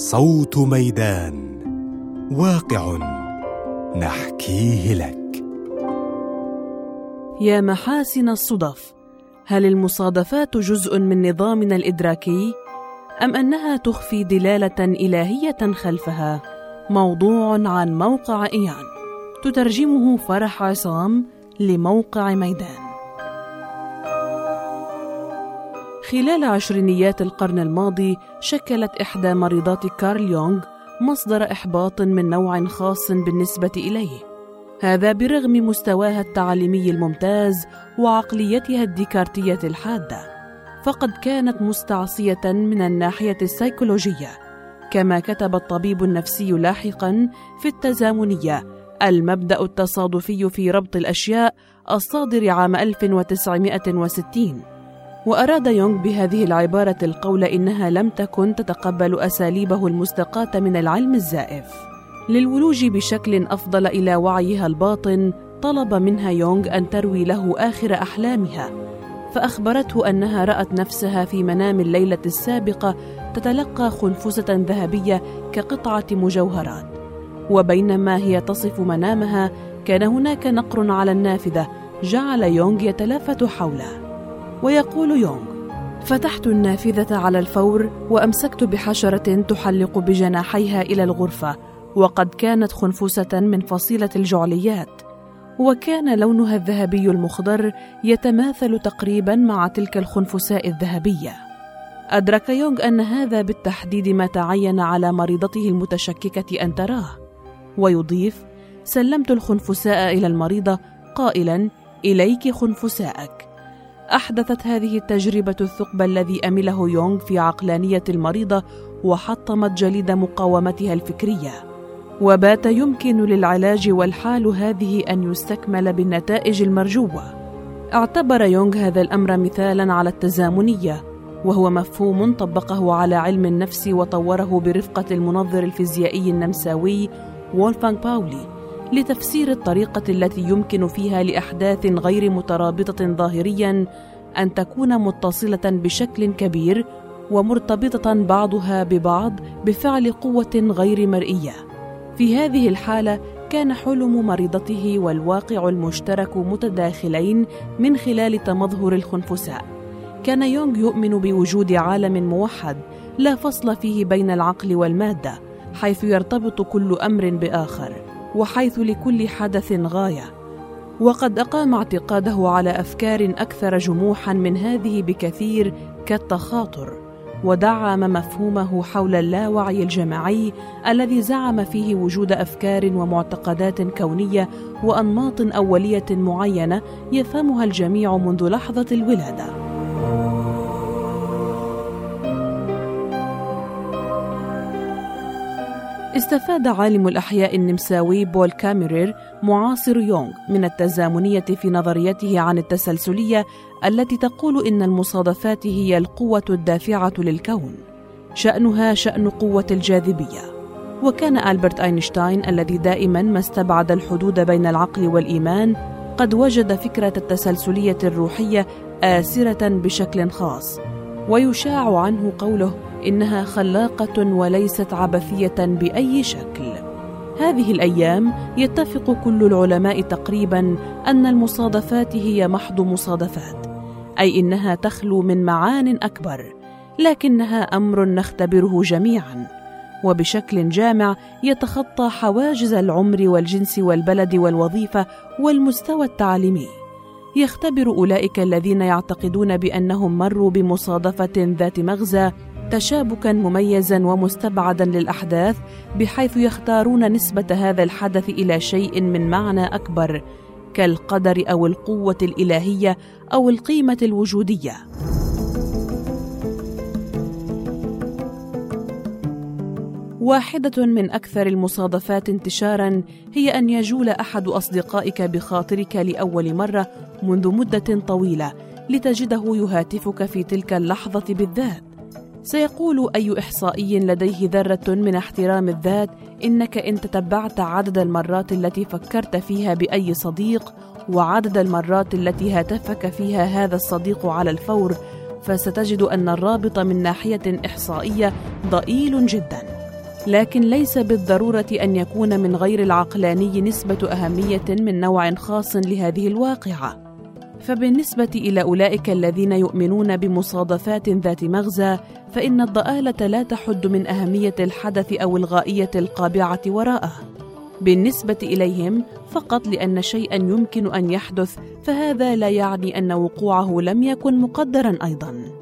صوت ميدان واقع نحكيه لك. يا محاسن الصدف هل المصادفات جزء من نظامنا الإدراكي؟ أم أنها تخفي دلالة إلهية خلفها؟ موضوع عن موقع ايان تترجمه فرح عصام لموقع ميدان. خلال عشرينيات القرن الماضي شكلت إحدى مريضات كارل يونغ مصدر إحباط من نوع خاص بالنسبة إليه. هذا برغم مستواها التعليمي الممتاز وعقليتها الديكارتية الحادة. فقد كانت مستعصية من الناحية السيكولوجية كما كتب الطبيب النفسي لاحقا في التزامنية المبدأ التصادفي في ربط الأشياء الصادر عام 1960 وأراد يونغ بهذه العبارة القول إنها لم تكن تتقبل أساليبه المستقاة من العلم الزائف. للولوج بشكل أفضل إلى وعيها الباطن، طلب منها يونغ أن تروي له آخر أحلامها، فأخبرته أنها رأت نفسها في منام الليلة السابقة تتلقى خنفسة ذهبية كقطعة مجوهرات. وبينما هي تصف منامها، كان هناك نقر على النافذة جعل يونغ يتلافت حوله. ويقول يونغ فتحت النافذة على الفور وأمسكت بحشرة تحلق بجناحيها إلى الغرفة وقد كانت خنفسة من فصيلة الجعليات. وكان لونها الذهبي المخضر يتماثل تقريبا مع تلك الخنفساء الذهبية. أدرك يونغ أن هذا بالتحديد ما تعين على مريضته المتشككة أن تراه. ويضيف سلمت الخنفساء إلى المريضة قائلا إليك خنفساءك. أحدثت هذه التجربة الثقب الذي أمله يونغ في عقلانية المريضة وحطمت جليد مقاومتها الفكرية. وبات يمكن للعلاج والحال هذه أن يستكمل بالنتائج المرجوة. اعتبر يونغ هذا الأمر مثالا على التزامنية وهو مفهوم طبقه على علم النفس وطوره برفقة المنظر الفيزيائي النمساوي وولفانغ باولي. لتفسير الطريقة التي يمكن فيها لأحداث غير مترابطة ظاهريا أن تكون متصلة بشكل كبير ومرتبطة بعضها ببعض بفعل قوة غير مرئية. في هذه الحالة كان حلم مريضته والواقع المشترك متداخلين من خلال تمظهر الخنفساء. كان يونغ يؤمن بوجود عالم موحد لا فصل فيه بين العقل والمادة حيث يرتبط كل أمر بآخر. وحيث لكل حدث غاية. وقد أقام اعتقاده على أفكار أكثر جموحا من هذه بكثير كالتخاطر ودعم مفهومه حول اللاوعي الجماعي الذي زعم فيه وجود أفكار ومعتقدات كونية وأنماط أولية معينة يفهمها الجميع منذ لحظة الولادة. استفاد عالم الأحياء النمساوي بول كاميرير معاصر يونغ من التزامنية في نظريته عن التسلسلية التي تقول إن المصادفات هي القوة الدافعة للكون. شأنها شأن قوة الجاذبية. وكان ألبرت أينشتاين الذي دائما ما استبعد الحدود بين العقل والإيمان قد وجد فكرة التسلسلية الروحية آسرة بشكل خاص ويشاع عنه قوله إنها خلاقة وليست عبثية بأي شكل. هذه الأيام يتفق كل العلماء تقريبا أن المصادفات هي محض مصادفات أي إنها تخلو من معان أكبر لكنها أمر نختبره جميعا. وبشكل جامع يتخطى حواجز العمر والجنس والبلد والوظيفة والمستوى التعليمي. يختبر أولئك الذين يعتقدون بأنهم مروا بمصادفة ذات مغزى تشابكا مميزا ومستبعدا للأحداث بحيث يختارون نسبة هذا الحدث إلى شيء من معنى أكبر كالقدر أو القوة الإلهية أو القيمة الوجودية. واحدة من أكثر المصادفات انتشارا هي أن يجول أحد أصدقائك بخاطرك لأول مرة منذ مدة طويلة لتجده يهاتفك في تلك اللحظة بالذات. سيقول أي إحصائي لديه ذرة من احترام الذات إنك إن تتبعت عدد المرات التي فكرت فيها بأي صديق وعدد المرات التي هاتفك فيها هذا الصديق على الفور فستجد أن الرابط من ناحية إحصائية ضئيل جدا. لكن ليس بالضرورة أن يكون من غير العقلاني نسبة أهمية من نوع خاص لهذه الواقعة. فبالنسبة إلى أولئك الذين يؤمنون بمصادفات ذات مغزى فإن الضآلة لا تحد من أهمية الحدث أو الغائية القابعة وراءه. بالنسبة إليهم فقط لأن شيئا يمكن أن يحدث فهذا لا يعني أن وقوعه لم يكن مقدرا أيضا.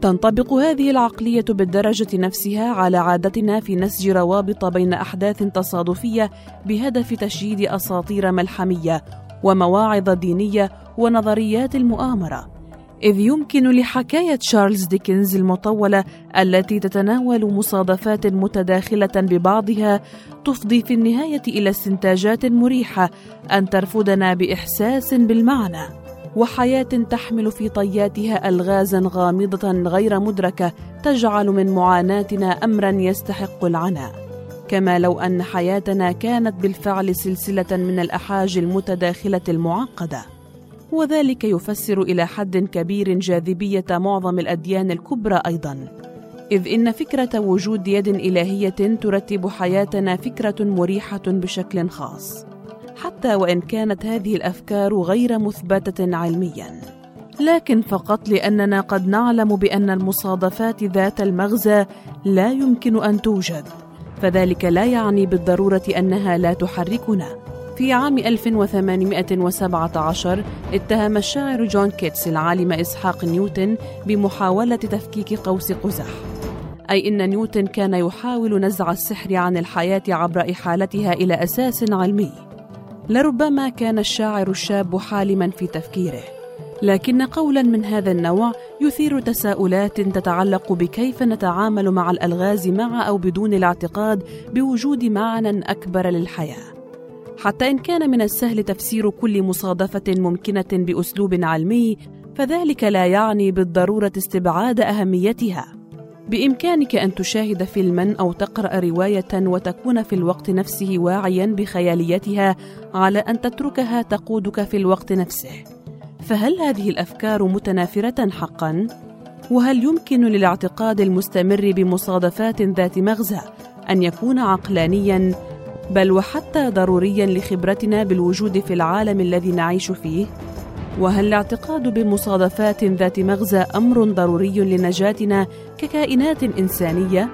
تنطبق هذه العقلية بالدرجة نفسها على عادتنا في نسج روابط بين أحداث تصادفية بهدف تشييد أساطير ملحمية ومواعظ دينية ونظريات المؤامرة إذ يمكن لحكاية تشارلز ديكنز المطولة التي تتناول مصادفات متداخلة ببعضها تفضي في النهاية إلى استنتاجات مريحة أن ترفدنا بإحساس بالمعنى وحياة تحمل في طياتها ألغازا غامضة غير مدركة تجعل من معاناتنا أمرا يستحق العناء. كما لو أن حياتنا كانت بالفعل سلسلة من الأحاجي المتداخلة المعقدة. وذلك يفسر إلى حد كبير جاذبية معظم الأديان الكبرى أيضا. إذ إن فكرة وجود يد إلهية ترتب حياتنا فكرة مريحة بشكل خاص. حتى وإن كانت هذه الأفكار غير مثبتة علميا. لكن فقط لأننا قد نعلم بأن المصادفات ذات المغزى لا يمكن أن توجد. فذلك لا يعني بالضرورة أنها لا تحركنا. في عام 1817 اتهم الشاعر جون كيتس العالم إسحاق نيوتن بمحاولة تفكيك قوس قزح. أي إن نيوتن كان يحاول نزع السحر عن الحياة عبر إحالتها إلى أساس علمي. لربما كان الشاعر الشاب حالما في تفكيره. لكن قولا من هذا النوع يثير تساؤلات تتعلق بكيف نتعامل مع الألغاز مع أو بدون الاعتقاد بوجود معنى أكبر للحياة. حتى إن كان من السهل تفسير كل مصادفة ممكنة بأسلوب علمي فذلك لا يعني بالضرورة استبعاد أهميتها. بإمكانك أن تشاهد فيلما أو تقرأ رواية وتكون في الوقت نفسه واعيا بخياليتها على أن تتركها تقودك في الوقت نفسه. فهل هذه الأفكار متنافرة حقا؟ وهل يمكن للاعتقاد المستمر بمصادفات ذات مغزى أن يكون عقلانيا بل وحتى ضروريا لخبرتنا بالوجود في العالم الذي نعيش فيه وهل الاعتقاد بمصادفات ذات مغزى أمر ضروري لنجاتنا ككائنات إنسانية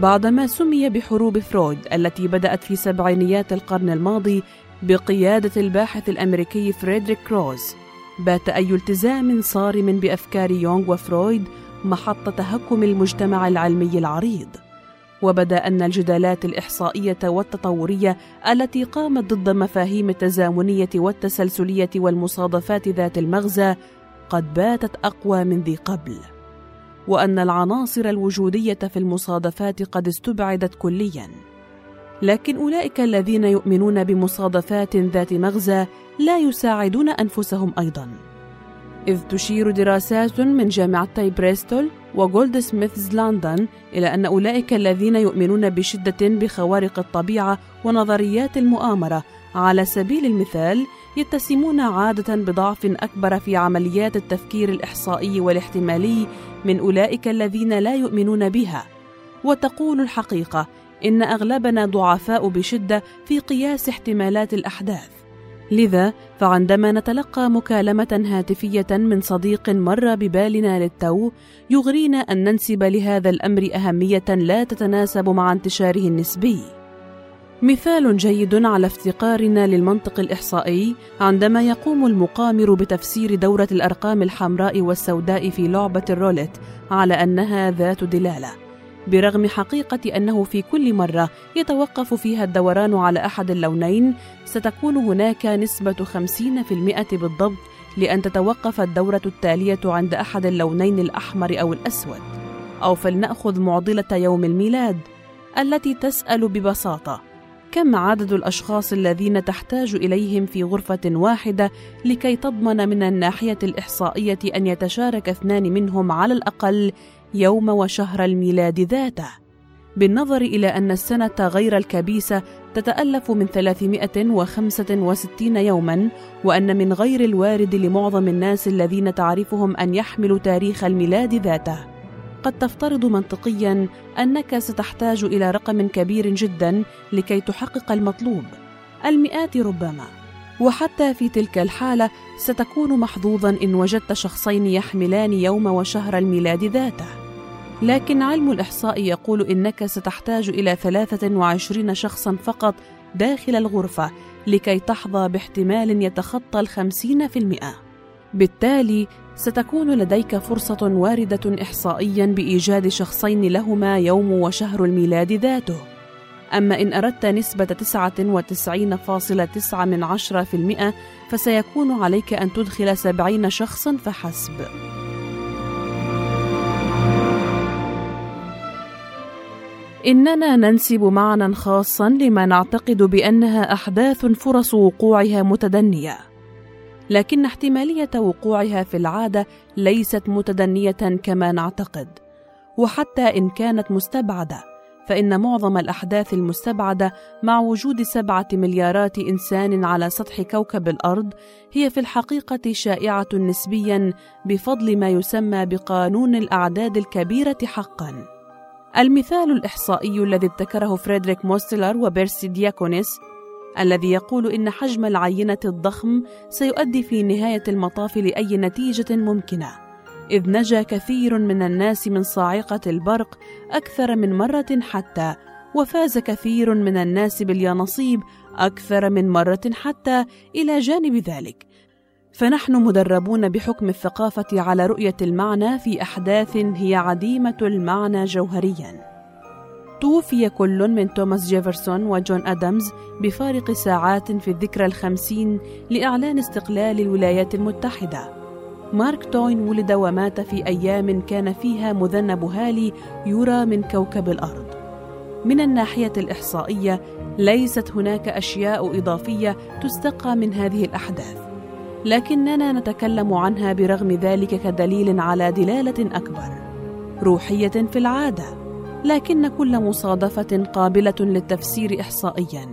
بعد ما سمي بحروب فرويد التي بدأت في سبعينيات القرن الماضي بقيادة الباحث الأمريكي فريدريك كروز. بات أي التزام صارم بأفكار يونغ وفرويد محط تهكم المجتمع العلمي العريض. وبدا أن الجدالات الإحصائية والتطورية التي قامت ضد مفاهيم التزامنية والتسلسلية والمصادفات ذات المغزى قد باتت أقوى من ذي قبل. وأن العناصر الوجودية في المصادفات قد استبعدت كليا. لكن أولئك الذين يؤمنون بمصادفات ذات مغزى لا يساعدون أنفسهم أيضا. إذ تشير دراسات من جامعتي بريستول وجولد سميثز لندن إلى أن أولئك الذين يؤمنون بشدة بخوارق الطبيعة ونظريات المؤامرة. على سبيل المثال يتسمون عادة بضعف أكبر في عمليات التفكير الإحصائي والاحتمالي من أولئك الذين لا يؤمنون بها. وتقول الحقيقة إن أغلبنا ضعفاء بشدة في قياس احتمالات الأحداث. لذا فعندما نتلقى مكالمة هاتفية من صديق مر ببالنا للتو يغرينا أن ننسب لهذا الأمر أهمية لا تتناسب مع انتشاره النسبي. مثال جيد على افتقارنا للمنطق الإحصائي عندما يقوم المقامر بتفسير دورة الأرقام الحمراء والسوداء في لعبة الرولت على أنها ذات دلالة. برغم حقيقة أنه في كل مرة يتوقف فيها الدوران على أحد اللونين ستكون هناك نسبة 50% بالضبط لأن تتوقف الدورة التالية عند أحد اللونين الأحمر أو الأسود. أو فلنأخذ معضلة يوم الميلاد التي تسأل ببساطة كم عدد الأشخاص الذين تحتاج إليهم في غرفة واحدة لكي تضمن من الناحية الإحصائية أن يتشارك اثنان منهم على الأقل يوم وشهر الميلاد ذاته بالنظر إلى أن السنة غير الكبيسة تتألف من 365 يوما وأن من غير الوارد لمعظم الناس الذين تعرفهم أن يحملوا تاريخ الميلاد ذاته. قد تفترض منطقيا أنك ستحتاج إلى رقم كبير جدا لكي تحقق المطلوب. المئات ربما. وحتى في تلك الحالة ستكون محظوظا إن وجدت شخصين يحملان يوم وشهر الميلاد ذاته. لكن علم الإحصاء يقول إنك ستحتاج إلى 23 شخصا فقط داخل الغرفة لكي تحظى باحتمال يتخطى الخمسين في المئة. بالتالي ستكون لديك فرصة واردة إحصائيا بإيجاد شخصين لهما يوم وشهر الميلاد ذاته. أما إن أردت نسبة 99.9 من عشرة في المئة فسيكون عليك أن تدخل 70 شخصا فحسب. إننا ننسب معنى خاصا لما نعتقد بأنها أحداث فرص وقوعها متدنية. لكن احتمالية وقوعها في العادة ليست متدنية كما نعتقد وحتى إن كانت مستبعدة. فإن معظم الأحداث المستبعدة مع وجود سبعة مليارات إنسان على سطح كوكب الأرض هي في الحقيقة شائعة نسبيا بفضل ما يسمى بقانون الأعداد الكبيرة حقا. المثال الإحصائي الذي ابتكره فريدريك موستلر وبيرسي دياكونيس الذي يقول إن حجم العينة الضخم سيؤدي في نهاية المطاف لأي نتيجة ممكنة إذ نجا كثير من الناس من صاعقة البرق أكثر من مرة حتى وفاز كثير من الناس باليانصيب أكثر من مرة حتى إلى جانب ذلك. فنحن مدربون بحكم الثقافة على رؤية المعنى في أحداث هي عديمة المعنى جوهرياً. توفي كل من توماس جيفرسون وجون أدامز بفارق ساعات في الذكرى الخمسين لإعلان استقلال الولايات المتحدة. مارك توين ولد ومات في أيام كان فيها مذنب هالي يرى من كوكب الأرض. من الناحية الإحصائية ليست هناك أشياء إضافية تستقى من هذه الأحداث، لكننا نتكلم عنها برغم ذلك كدليل على دلالة أكبر. روحية في العادة، لكن كل مصادفة قابلة للتفسير إحصائياً.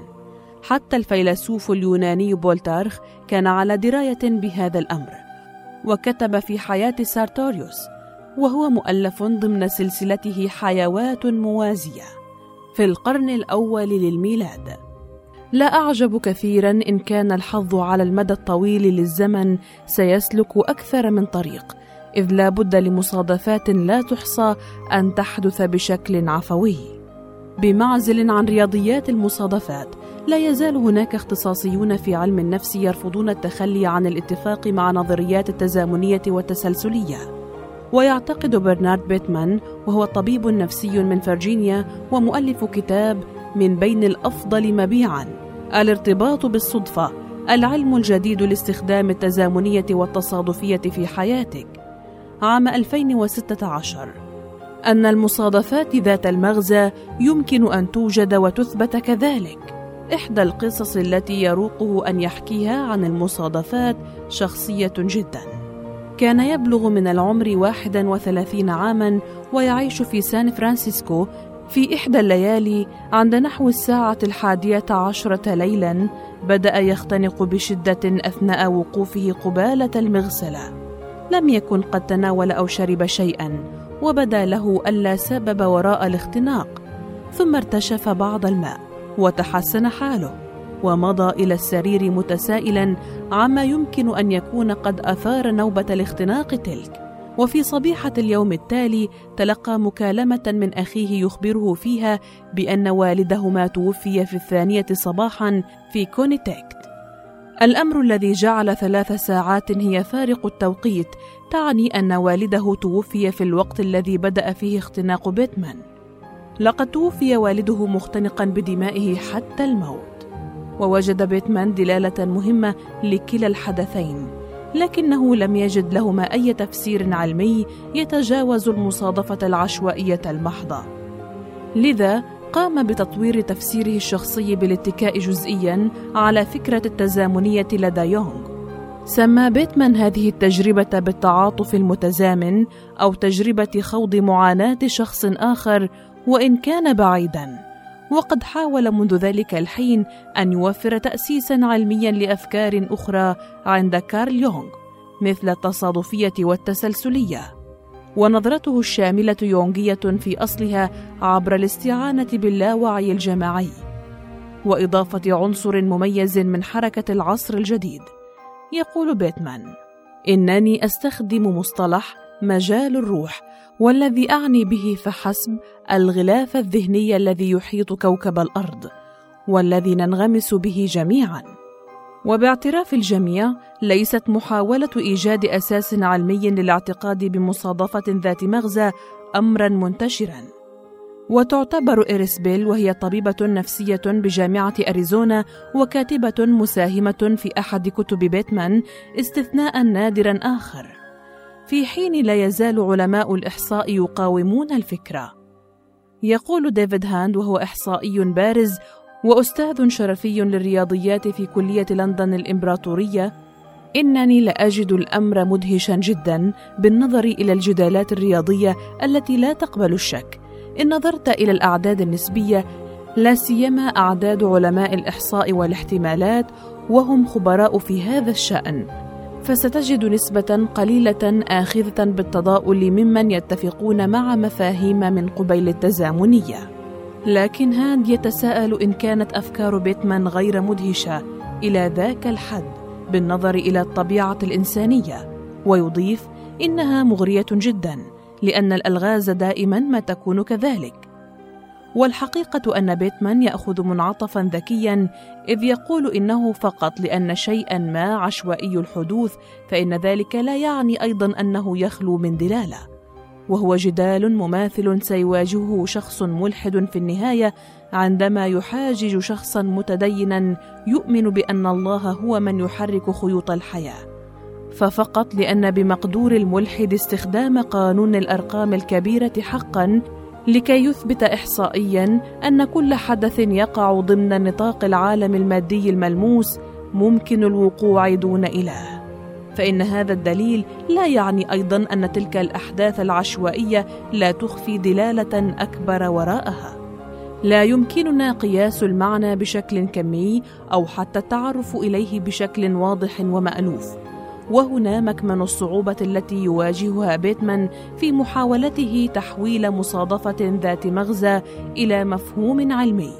حتى الفيلسوف اليوناني بولتارخ كان على دراية بهذا الأمر. وكتب في حياة سارتوريوس وهو مؤلف ضمن سلسلته حيوات موازية في القرن الأول للميلاد. لا أعجب كثيرا إن كان الحظ على المدى الطويل للزمن سيسلك أكثر من طريق إذ لا بد لمصادفات لا تحصى أن تحدث بشكل عفوي. بمعزل عن رياضيات المصادفات. لا يزال هناك اختصاصيون في علم النفس يرفضون التخلي عن الاتفاق مع نظريات التزامنية والتسلسلية. ويعتقد برنارد بيتمان وهو طبيب نفسي من فرجينيا ومؤلف كتاب من بين الأفضل مبيعا الارتباط بالصدفة العلم الجديد لاستخدام التزامنية والتصادفية في حياتك. عام 2016 أن المصادفات ذات المغزى يمكن أن توجد وتثبت كذلك. إحدى القصص التي يروقه أن يحكيها عن المصادفات شخصية جدا. كان يبلغ من العمر 31 عاما ويعيش في سان فرانسيسكو في إحدى الليالي عند نحو الساعة الحادية عشرة ليلا بدأ يختنق بشدة أثناء وقوفه قبالة المغسلة. لم يكن قد تناول أو شرب شيئا. وبدا له ألا سبب وراء الاختناق ثم ارتشف بعض الماء وتحسن حاله ومضى إلى السرير متسائلا عما يمكن أن يكون قد أثار نوبة الاختناق تلك. وفي صبيحة اليوم التالي تلقى مكالمة من أخيه يخبره فيها بأن والدهما توفي في الثانية صباحا في كونيتكت. الأمر الذي جعل ثلاث ساعات هي فارق التوقيت تعني أن والده توفي في الوقت الذي بدأ فيه اختناق بيتمان. لقد توفي والده مختنقا بدمائه حتى الموت. ووجد بيتمان دلالة مهمة لكلا الحدثين لكنه لم يجد لهما أي تفسير علمي يتجاوز المصادفة العشوائية المحضة. لذا قام بتطوير تفسيره الشخصي بالاتكاء جزئيا على فكرة التزامنية لدى يونغ. سمى بيتمان هذه التجربة بالتعاطف المتزامن أو تجربة خوض معاناة شخص آخر وإن كان بعيداً. وقد حاول منذ ذلك الحين أن يوفر تأسيسا علميا لأفكار أخرى عند كارل يونغ مثل التصادفية والتسلسلية. ونظرته الشاملة يونغية في أصلها عبر الاستعانة باللاوعي الجماعي. وإضافة عنصر مميز من حركة العصر الجديد. يقول بيتمان. إنني أستخدم مصطلح مجال الروح والذي أعني به فحسب الغلاف الذهني الذي يحيط كوكب الأرض والذي ننغمس به جميعا. وباعتراف الجميع ليست محاولة إيجاد أساس علمي للاعتقاد بمصادفة ذات مغزى امرا منتشرا. وتعتبر إريسبيل وهي طبيبة نفسية بجامعة أريزونا وكاتبة مساهمة في أحد كتب بيتمان استثناء نادرا آخر في حين لا يزال علماء الإحصاء يقاومون الفكرة. يقول ديفيد هاند وهو إحصائي بارز وأستاذ شرفي للرياضيات في كلية لندن الإمبراطورية: إنني لأجد الأمر مدهشا جدا بالنظر إلى الجدالات الرياضية التي لا تقبل الشك. إن نظرت إلى الأعداد النسبية لا سيما أعداد علماء الإحصاء والاحتمالات وهم خبراء في هذا الشأن فستجد نسبة قليلة آخذة بالتضاؤل ممن يتفقون مع مفاهيم من قبيل التزامنية. لكن هاند يتساءل إن كانت أفكار بيتمان غير مدهشة إلى ذاك الحد بالنظر إلى الطبيعة الإنسانية، ويضيف: إنها مغرية جدا، لأن الألغاز دائما ما تكون كذلك. والحقيقة أن بيتمان يأخذ منعطفا ذكيا إذ يقول إنه فقط لأن شيئا ما عشوائي الحدوث فإن ذلك لا يعني أيضا أنه يخلو من دلالة وهو جدال مماثل سيواجهه شخص ملحد في النهاية عندما يحاجج شخصا متدينا يؤمن بأن الله هو من يحرك خيوط الحياة ففقط لأن بمقدور الملحد استخدام قانون الأرقام الكبيرة حقا لكي يثبت احصائيا أن كل حدث يقع ضمن نطاق العالم المادي الملموس ممكن الوقوع دون إله. فإن هذا الدليل لا يعني أيضا أن تلك الأحداث العشوائية لا تخفي دلالة أكبر وراءها. لا يمكننا قياس المعنى بشكل كمي أو حتى التعرف إليه بشكل واضح ومألوف. وهنا مكمن الصعوبة التي يواجهها بيتمان في محاولته تحويل مصادفة ذات مغزى إلى مفهوم علمي.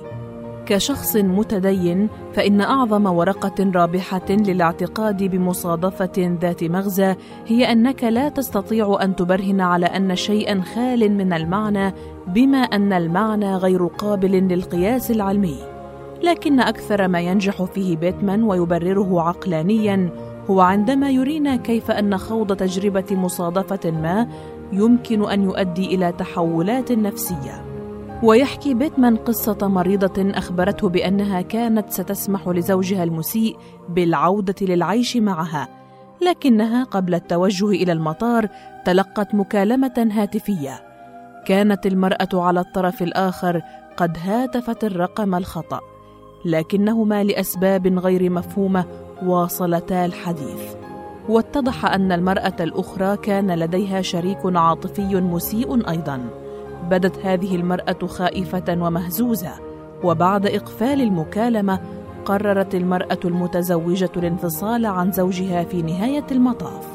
كشخص متدين فإن أعظم ورقة رابحة للاعتقاد بمصادفة ذات مغزى هي أنك لا تستطيع أن تبرهن على أن شيئا خال من المعنى بما أن المعنى غير قابل للقياس العلمي. لكن أكثر ما ينجح فيه بيتمان ويبرره عقلانيا هو عندما يرينا كيف أن خوض تجربة مصادفة ما يمكن أن يؤدي إلى تحولات نفسية. ويحكي بيتمان قصة مريضة أخبرته بأنها كانت ستسمح لزوجها المسيء بالعودة للعيش معها لكنها قبل التوجه إلى المطار تلقت مكالمة هاتفية. كانت المرأة على الطرف الآخر قد هاتفت الرقم الخطأ لكنهما لأسباب غير مفهومة واصلتا الحديث. واتضح أن المرأة الأخرى كان لديها شريك عاطفي مسيء أيضا. بدت هذه المرأة خائفة ومهزوزة وبعد إقفال المكالمة قررت المرأة المتزوجة الانفصال عن زوجها في نهاية المطاف.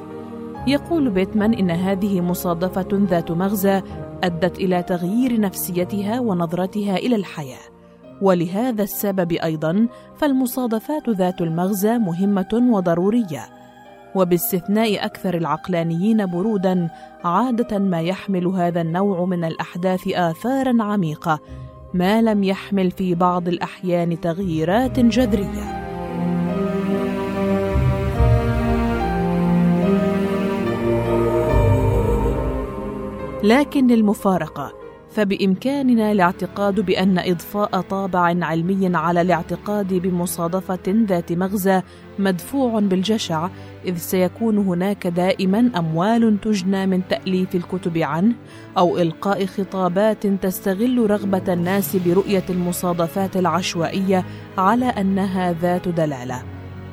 يقول بيتمان إن هذه مصادفة ذات مغزى أدت إلى تغيير نفسيتها ونظرتها إلى الحياة. ولهذا السبب أيضا فالمصادفات ذات المغزى مهمة وضرورية وباستثناء أكثر العقلانيين برودا عادة ما يحمل هذا النوع من الأحداث اثارا عميقة ما لم يحمل في بعض الأحيان تغييرات جذرية. لكن المفارقة فبإمكاننا الاعتقاد بأن إضفاء طابع علمي على الاعتقاد بمصادفة ذات مغزى مدفوع بالجشع إذ سيكون هناك دائما أموال تجنى من تأليف الكتب عنه أو إلقاء خطابات تستغل رغبة الناس برؤية المصادفات العشوائية على أنها ذات دلالة.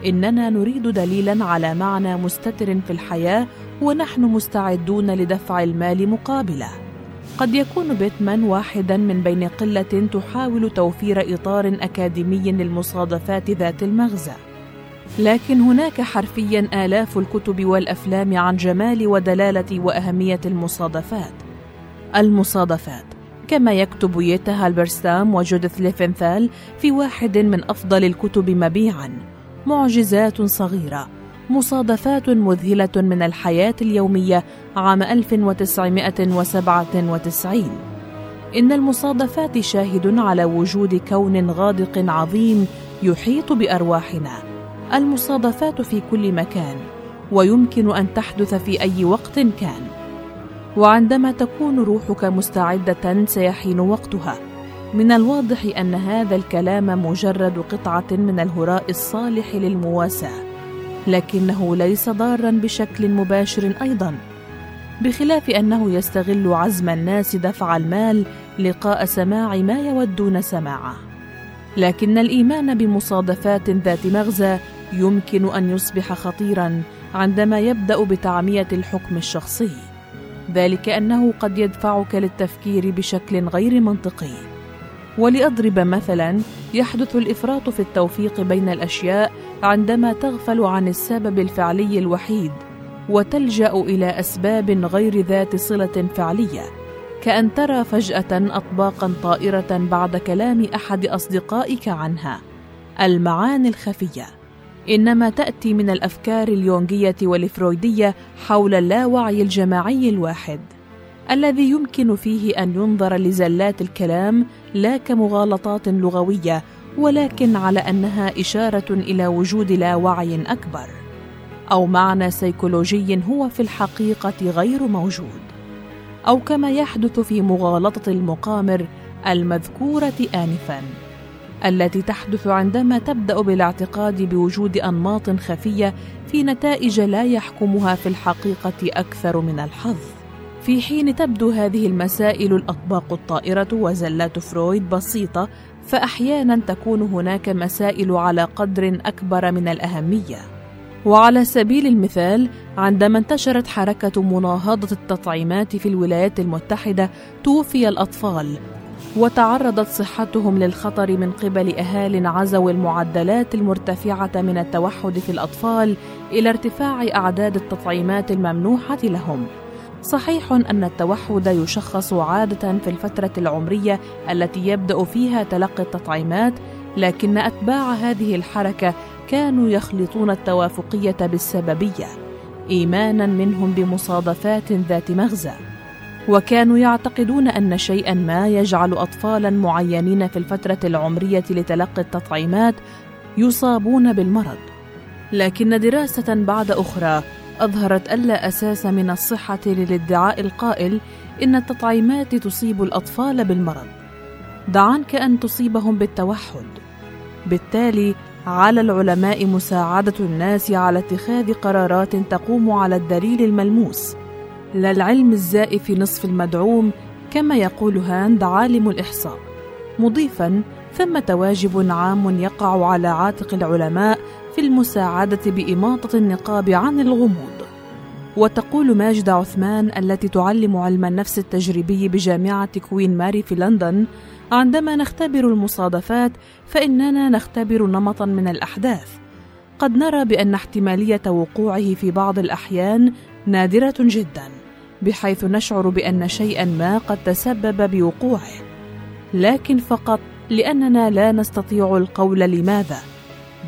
إننا نريد دليلا على معنى مستتر في الحياة ونحن مستعدون لدفع المال مقابله. قد يكون بيتمان واحدا من بين قلة تحاول توفير إطار أكاديمي للمصادفات ذات المغزى. لكن هناك حرفيا آلاف الكتب والأفلام عن جمال ودلالة وأهمية المصادفات. المصادفات كما يكتب ييتا هالبرستام وجودث ليفنثال في واحد من أفضل الكتب مبيعا. معجزات صغيرة مصادفات مذهلة من الحياة اليومية عام 1997 إن المصادفات شاهد على وجود كون غادق عظيم يحيط بأرواحنا. المصادفات في كل مكان ويمكن أن تحدث في أي وقت كان. وعندما تكون روحك مستعدة سيحين وقتها. من الواضح أن هذا الكلام مجرد قطعة من الهراء الصالح للمواساة. لكنه ليس ضارا بشكل مباشر أيضا بخلاف أنه يستغل عزم الناس دفع المال لقاء سماع ما يودون سماعه. لكن الإيمان بمصادفات ذات مغزى يمكن أن يصبح خطيرا عندما يبدأ بتعمية الحكم الشخصي. ذلك أنه قد يدفعك للتفكير بشكل غير منطقي. ولأضرب مثلا يحدث الإفراط في التوفيق بين الأشياء عندما تغفل عن السبب الفعلي الوحيد وتلجأ إلى أسباب غير ذات صلة فعلية. كأن ترى فجأة اطباقا طائرة بعد كلام أحد أصدقائك عنها. المعاني الخفية. إنما تأتي من الأفكار اليونغية والفرويدية حول اللاوعي الجماعي الواحد. الذي يمكن فيه أن ينظر لزلات الكلام لا كمغالطات لغوية ولكن على أنها إشارة إلى وجود لا وعي أكبر. أو معنى سيكولوجي هو في الحقيقة غير موجود. أو كما يحدث في مغالطة المقامر المذكورة انفا التي تحدث عندما تبدأ بالاعتقاد بوجود أنماط خفية في نتائج لا يحكمها في الحقيقة أكثر من الحظ. في حين تبدو هذه المسائل الأطباق الطائرة وزلات فرويد بسيطة فأحيانا تكون هناك مسائل على قدر أكبر من الأهمية. وعلى سبيل المثال عندما انتشرت حركة مناهضة التطعيمات في الولايات المتحدة توفي الأطفال وتعرضت صحتهم للخطر من قبل اهال عزوا المعدلات المرتفعة من التوحد في الأطفال إلى ارتفاع أعداد التطعيمات الممنوحة لهم. صحيح أن التوحد يشخص عادة في الفترة العمرية التي يبدأ فيها تلقي التطعيمات، لكن أتباع هذه الحركة كانوا يخلطون التوافقية بالسببية، إيمانا منهم بمصادفات ذات مغزى. وكانوا يعتقدون أن شيئا ما يجعل أطفالا معينين في الفترة العمرية لتلقي التطعيمات يصابون بالمرض. لكن دراسة بعد أخرى أظهرت ألا أساس من الصحة للادعاء القائل إن التطعيمات تصيب الأطفال بالمرض دعانك أن تصيبهم بالتوحد. بالتالي على العلماء مساعدة الناس على اتخاذ قرارات تقوم على الدليل الملموس. لا العلم الزائف نصف المدعوم كما يقول هاند عالم الإحصاء. مضيفا ثمة واجب عام يقع على عاتق العلماء في المساعدة بإماطة النقاب عن الغموض. وتقول ماجدة عثمان التي تعلم علم النفس التجريبي بجامعة كوين ماري في لندن: عندما نختبر المصادفات فإننا نختبر نمطا من الأحداث. قد نرى بأن احتمالية وقوعه في بعض الأحيان نادرة جدا، بحيث نشعر بأن شيئا ما قد تسبب بوقوعه، لكن فقط لأننا لا نستطيع القول لماذا.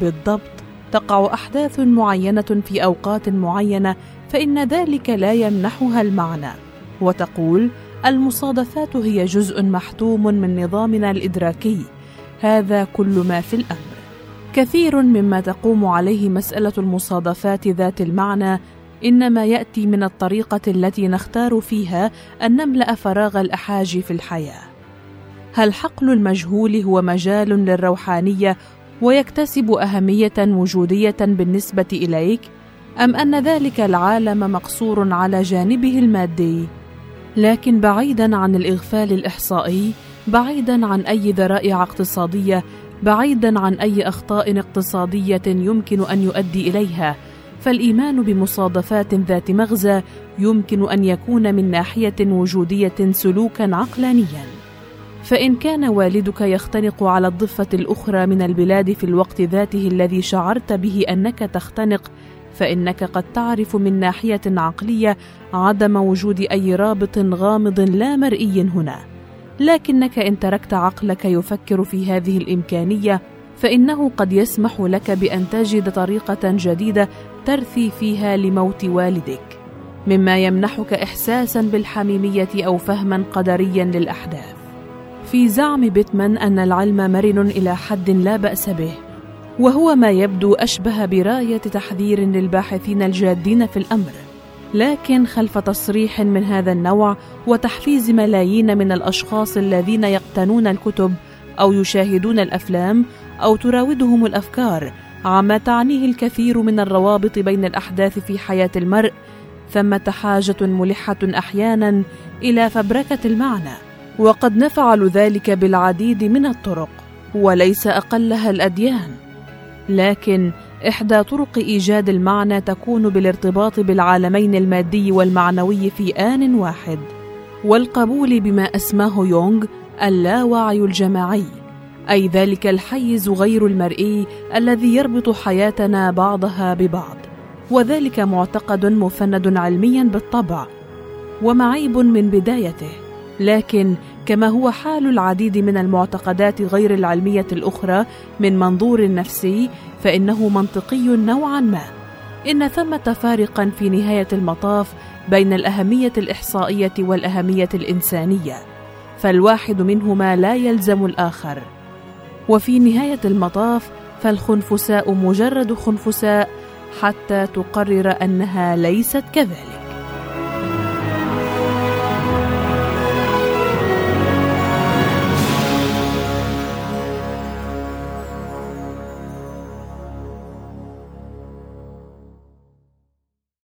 بالضبط تقع أحداث معينة في أوقات معينة فإن ذلك لا يمنحها المعنى. وتقول المصادفات هي جزء محتوم من نظامنا الإدراكي. هذا كل ما في الأمر. كثير مما تقوم عليه مسألة المصادفات ذات المعنى إنما يأتي من الطريقة التي نختار فيها أن نملأ فراغ الأحاجي في الحياة. هل حقل المجهول هو مجال للروحانية ويكتسب أهمية وجودية بالنسبة إليك أم أن ذلك العالم مقصور على جانبه المادي؟ لكن بعيدا عن الإغفال الإحصائي بعيدا عن أي ذرائع اقتصادية بعيدا عن أي أخطاء اقتصادية يمكن أن يؤدي إليها فالإيمان بمصادفات ذات مغزى يمكن أن يكون من ناحية وجودية سلوكا عقلانيا. فإن كان والدك يختنق على الضفة الأخرى من البلاد في الوقت ذاته الذي شعرت به أنك تختنق فإنك قد تعرف من ناحية عقلية عدم وجود أي رابط غامض لا مرئي هنا. لكنك إن تركت عقلك يفكر في هذه الإمكانية فإنه قد يسمح لك بأن تجد طريقة جديدة ترثي فيها لموت والدك مما يمنحك احساسا بالحميمية أو فهما قدريا للأحداث. في زعم بيتمان أن العلم مرن إلى حد لا بأس به وهو ما يبدو أشبه براية تحذير للباحثين الجادين في الأمر. لكن خلف تصريح من هذا النوع وتحفيز ملايين من الأشخاص الذين يقتنون الكتب أو يشاهدون الأفلام أو تراودهم الأفكار عما تعنيه الكثير من الروابط بين الأحداث في حياة المرء ثمة حاجة ملحة أحيانا إلى فبركة المعنى. وقد نفعل ذلك بالعديد من الطرق وليس أقلها الأديان. لكن إحدى طرق إيجاد المعنى تكون بالارتباط بالعالمين المادي والمعنوي في آن واحد والقبول بما أسماه يونغ اللاوعي الجماعي أي ذلك الحيز غير المرئي الذي يربط حياتنا بعضها ببعض وذلك معتقد مفند علميا بالطبع ومعيب من بدايته. لكن كما هو حال العديد من المعتقدات غير العلمية الأخرى من منظور نفسي فإنه منطقي نوعا ما. إن ثمة فارقا في نهاية المطاف بين الأهمية الإحصائية والأهمية الإنسانية فالواحد منهما لا يلزم الآخر. وفي نهاية المطاف فالخنفساء مجرد خنفساء حتى تقرر أنها ليست كذلك.